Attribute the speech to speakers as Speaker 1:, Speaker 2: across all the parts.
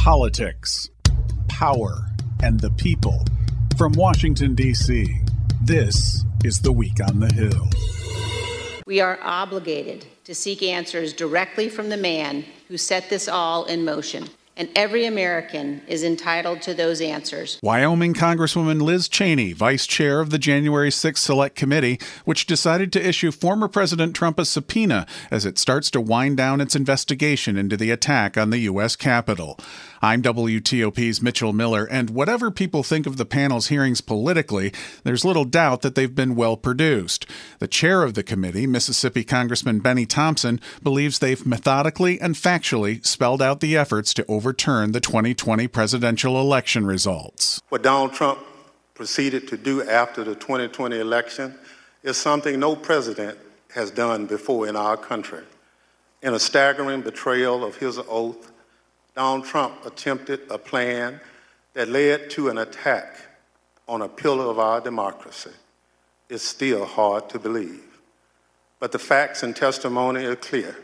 Speaker 1: politics, power, and the people. From Washington, D.C., this is The Week on the Hill.
Speaker 2: We are obligated to seek answers directly from the man who set this all in motion and every American is entitled to those answers.
Speaker 1: Wyoming Congresswoman Liz Cheney, vice chair of the January 6 Select Committee, which decided to issue former President Trump a subpoena as it starts to wind down its investigation into the attack on the U.S. Capitol. I'm WTOP's Mitchell Miller, and whatever people think of the panel's hearings politically, there's little doubt that they've been well produced. The chair of the committee, Mississippi Congressman Benny Thompson, believes they've methodically and factually spelled out the efforts to overturn the 2020 presidential election results.
Speaker 3: What Donald Trump proceeded to do after the 2020 election is something no president has done before in our country. In a staggering betrayal of his oath, Donald Trump attempted a plan that led to an attack on a pillar of our democracy. It's still hard to believe. But the facts and testimony are clear,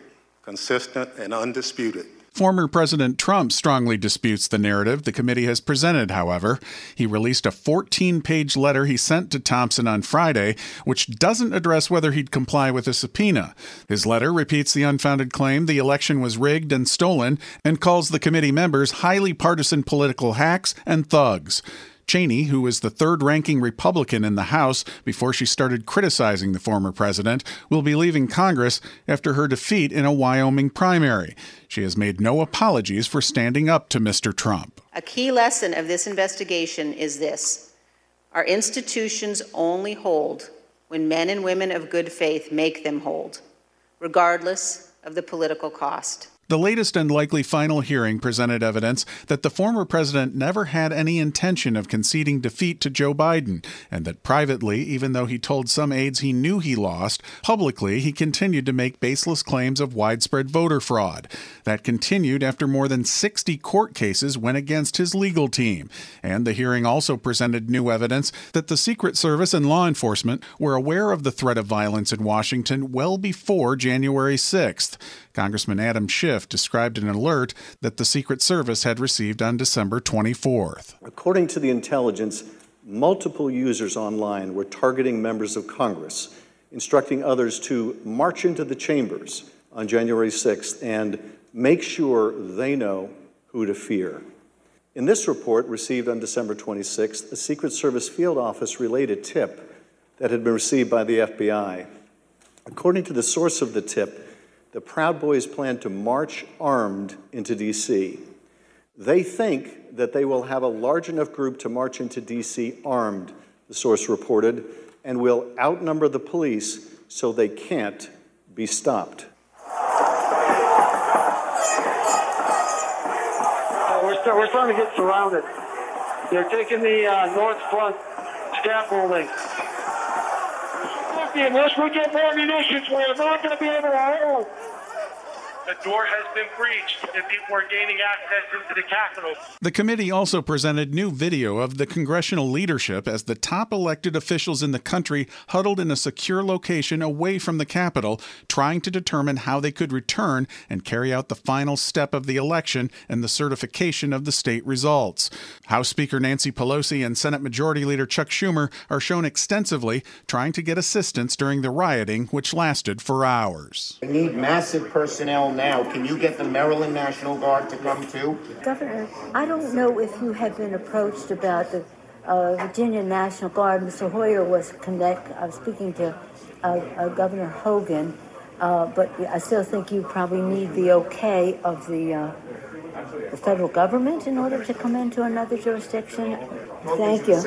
Speaker 3: consistent, and undisputed.
Speaker 1: Former President Trump strongly disputes the narrative the committee has presented, however. He released a 14 page letter he sent to Thompson on Friday, which doesn't address whether he'd comply with a subpoena. His letter repeats the unfounded claim the election was rigged and stolen and calls the committee members highly partisan political hacks and thugs. Cheney, who was the third ranking Republican in the House before she started criticizing the former president, will be leaving Congress after her defeat in a Wyoming primary. She has made no apologies for standing up to Mr. Trump.
Speaker 2: A key lesson of this investigation is this our institutions only hold when men and women of good faith make them hold, regardless of the political cost.
Speaker 1: The latest and likely final hearing presented evidence that the former president never had any intention of conceding defeat to Joe Biden, and that privately, even though he told some aides he knew he lost, publicly he continued to make baseless claims of widespread voter fraud. That continued after more than 60 court cases went against his legal team. And the hearing also presented new evidence that the Secret Service and law enforcement were aware of the threat of violence in Washington well before January 6th. Congressman Adam Schiff described an alert that the Secret Service had received on December 24th.
Speaker 4: According to the intelligence, multiple users online were targeting members of Congress, instructing others to march into the chambers on January 6th and make sure they know who to fear. In this report, received on December 26th, a Secret Service field office relayed a tip that had been received by the FBI. According to the source of the tip, the Proud Boys plan to march armed into D.C. They think that they will have a large enough group to march into D.C. armed, the source reported, and will outnumber the police so they can't be stopped.
Speaker 5: we're, start, we're starting to get surrounded. They're taking the uh, north front scaffolding. We get more munitions, we're not going to be able to hold.
Speaker 6: The door has been breached and people are gaining access into the Capitol.
Speaker 1: The committee also presented new video of the congressional leadership as the top elected officials in the country huddled in a secure location away from the Capitol, trying to determine how they could return and carry out the final step of the election and the certification of the state results. House Speaker Nancy Pelosi and Senate Majority Leader Chuck Schumer are shown extensively trying to get assistance during the rioting, which lasted for hours.
Speaker 7: We need massive personnel now. Can you get the Maryland National Guard to come too?
Speaker 8: Governor, I don't know if you have been approached about the uh, Virginia National Guard. Mr. Hoyer was connect, uh, speaking to uh, uh Governor Hogan, uh, but I still think you probably need the okay of the uh, the federal government in order to come into another jurisdiction? Thank you.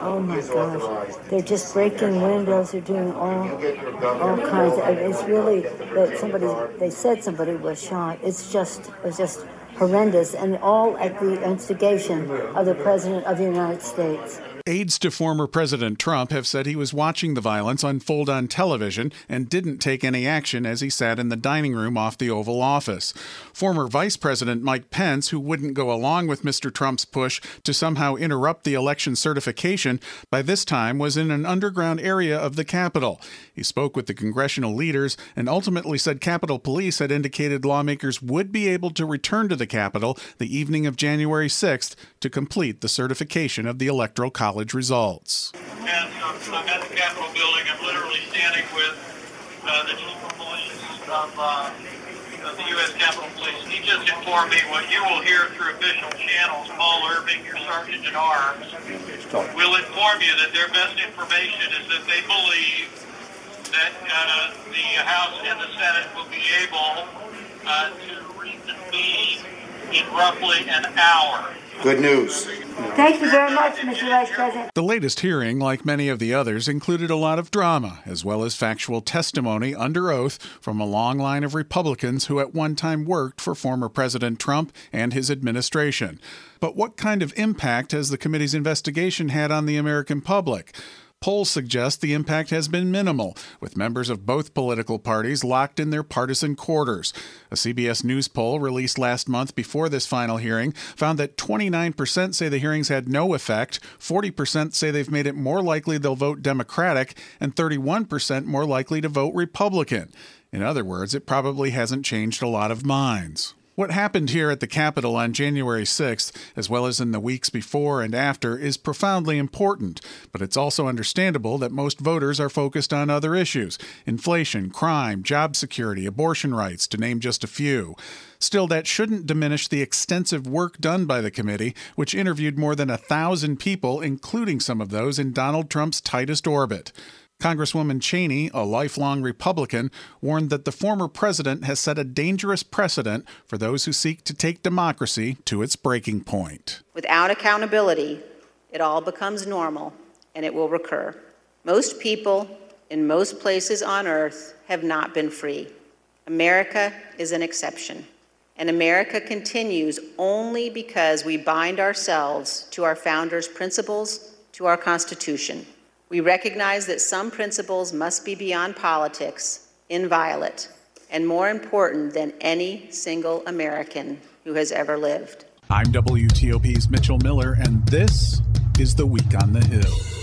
Speaker 8: Oh my gosh. They're just breaking windows. They're doing all, all kinds of, it's really, that somebody, they said somebody was shot. It's just, it was just horrendous and all at the instigation of the President of the United States.
Speaker 1: Aides to former President Trump have said he was watching the violence unfold on television and didn't take any action as he sat in the dining room off the Oval Office. Former Vice President Mike Pence, who wouldn't go along with Mr. Trump's push to somehow interrupt the election certification, by this time was in an underground area of the Capitol. He spoke with the congressional leaders and ultimately said Capitol Police had indicated lawmakers would be able to return to the Capitol the evening of January 6th to complete the certification of the Electoral College results.
Speaker 9: And I'm at the Capitol building. I'm literally standing with uh, the chief of police of, uh, of the U.S. Capitol Police. He just informed me what you will hear through official channels. Paul Irving, your sergeant at arms, will inform you that their best information is that they believe that uh, the House and the Senate will be able uh, to reconvene in roughly an hour.
Speaker 7: Good news.
Speaker 8: Thank you very much, Mr. Vice President.
Speaker 1: The latest hearing, like many of the others, included a lot of drama, as well as factual testimony under oath from a long line of Republicans who at one time worked for former President Trump and his administration. But what kind of impact has the committee's investigation had on the American public? Polls suggest the impact has been minimal, with members of both political parties locked in their partisan quarters. A CBS News poll released last month before this final hearing found that 29% say the hearings had no effect, 40% say they've made it more likely they'll vote Democratic, and 31% more likely to vote Republican. In other words, it probably hasn't changed a lot of minds. What happened here at the Capitol on January 6th, as well as in the weeks before and after, is profoundly important, but it's also understandable that most voters are focused on other issues inflation, crime, job security, abortion rights, to name just a few. Still, that shouldn't diminish the extensive work done by the committee, which interviewed more than a thousand people, including some of those in Donald Trump's tightest orbit. Congresswoman Cheney, a lifelong Republican, warned that the former president has set a dangerous precedent for those who seek to take democracy to its breaking point.
Speaker 2: Without accountability, it all becomes normal and it will recur. Most people in most places on earth have not been free. America is an exception. And America continues only because we bind ourselves to our founders' principles, to our Constitution. We recognize that some principles must be beyond politics, inviolate, and more important than any single American who has ever lived.
Speaker 1: I'm WTOP's Mitchell Miller, and this is The Week on the Hill.